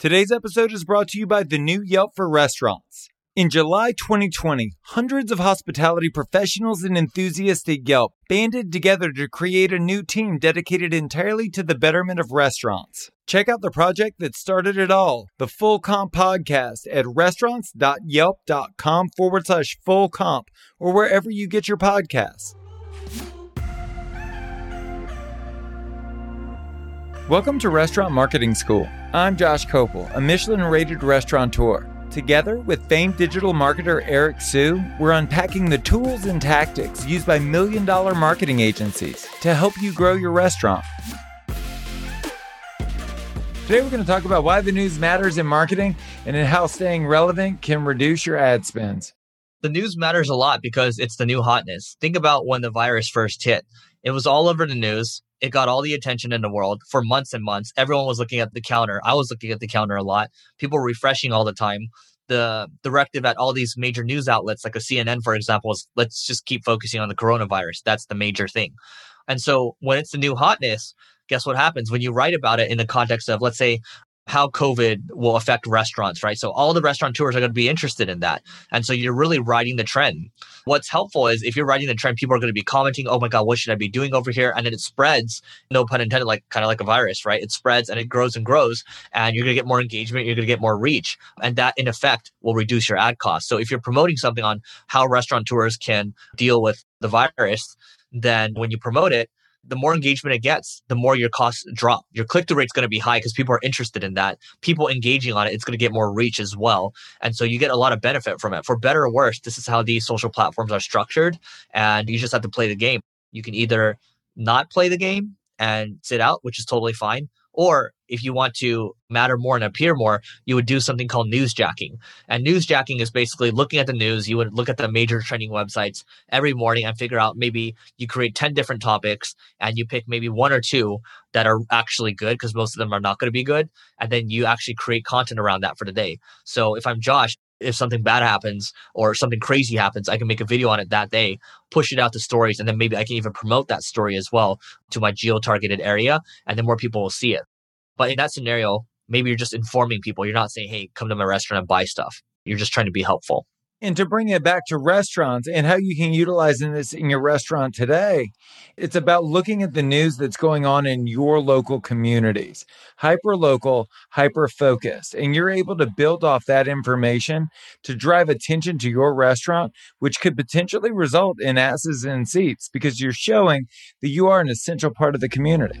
Today's episode is brought to you by the new Yelp for Restaurants. In July 2020, hundreds of hospitality professionals and enthusiasts at Yelp banded together to create a new team dedicated entirely to the betterment of restaurants. Check out the project that started it all, the Full Comp Podcast, at restaurants.yelp.com forward slash full comp or wherever you get your podcasts. Welcome to Restaurant Marketing School. I'm Josh Kopel, a Michelin rated restaurateur. Together with famed digital marketer Eric Siu, we're unpacking the tools and tactics used by million dollar marketing agencies to help you grow your restaurant. Today, we're going to talk about why the news matters in marketing and how staying relevant can reduce your ad spends. The news matters a lot because it's the new hotness. Think about when the virus first hit. It was all over the news. It got all the attention in the world for months and months. Everyone was looking at the counter. I was looking at the counter a lot. People were refreshing all the time. The directive at all these major news outlets, like a CNN, for example, is let's just keep focusing on the coronavirus. That's the major thing. And so when it's the new hotness, guess what happens when you write about it in the context of, let's say, how COVID will affect restaurants, right? So all the restaurateurs are going to be interested in that. And so you're really riding the trend. What's helpful is if you're riding the trend, people are going to be commenting, oh my God, what should I be doing over here? And then it spreads, no pun intended, like kind of like a virus, right? It spreads and it grows and grows and you're going to get more engagement. You're going to get more reach. And that in effect will reduce your ad costs. So if you're promoting something on how restaurateurs can deal with the virus, then when you promote it, the more engagement it gets, the more your costs drop. Your click through rate is going to be high because people are interested in that. People engaging on it, it's going to get more reach as well. And so you get a lot of benefit from it. For better or worse, this is how these social platforms are structured. And you just have to play the game. You can either not play the game and sit out, which is totally fine, or if you want to matter more and appear more, you would do something called newsjacking. And newsjacking is basically looking at the news. You would look at the major trending websites every morning and figure out maybe you create 10 different topics and you pick maybe one or two that are actually good because most of them are not going to be good. And then you actually create content around that for the day. So if I'm Josh, if something bad happens or something crazy happens, I can make a video on it that day, push it out to stories, and then maybe I can even promote that story as well to my geo targeted area, and then more people will see it. But in that scenario, maybe you're just informing people. You're not saying, hey, come to my restaurant and buy stuff. You're just trying to be helpful. And to bring it back to restaurants and how you can utilize this in your restaurant today, it's about looking at the news that's going on in your local communities, hyper local, hyper focused. And you're able to build off that information to drive attention to your restaurant, which could potentially result in asses in seats because you're showing that you are an essential part of the community.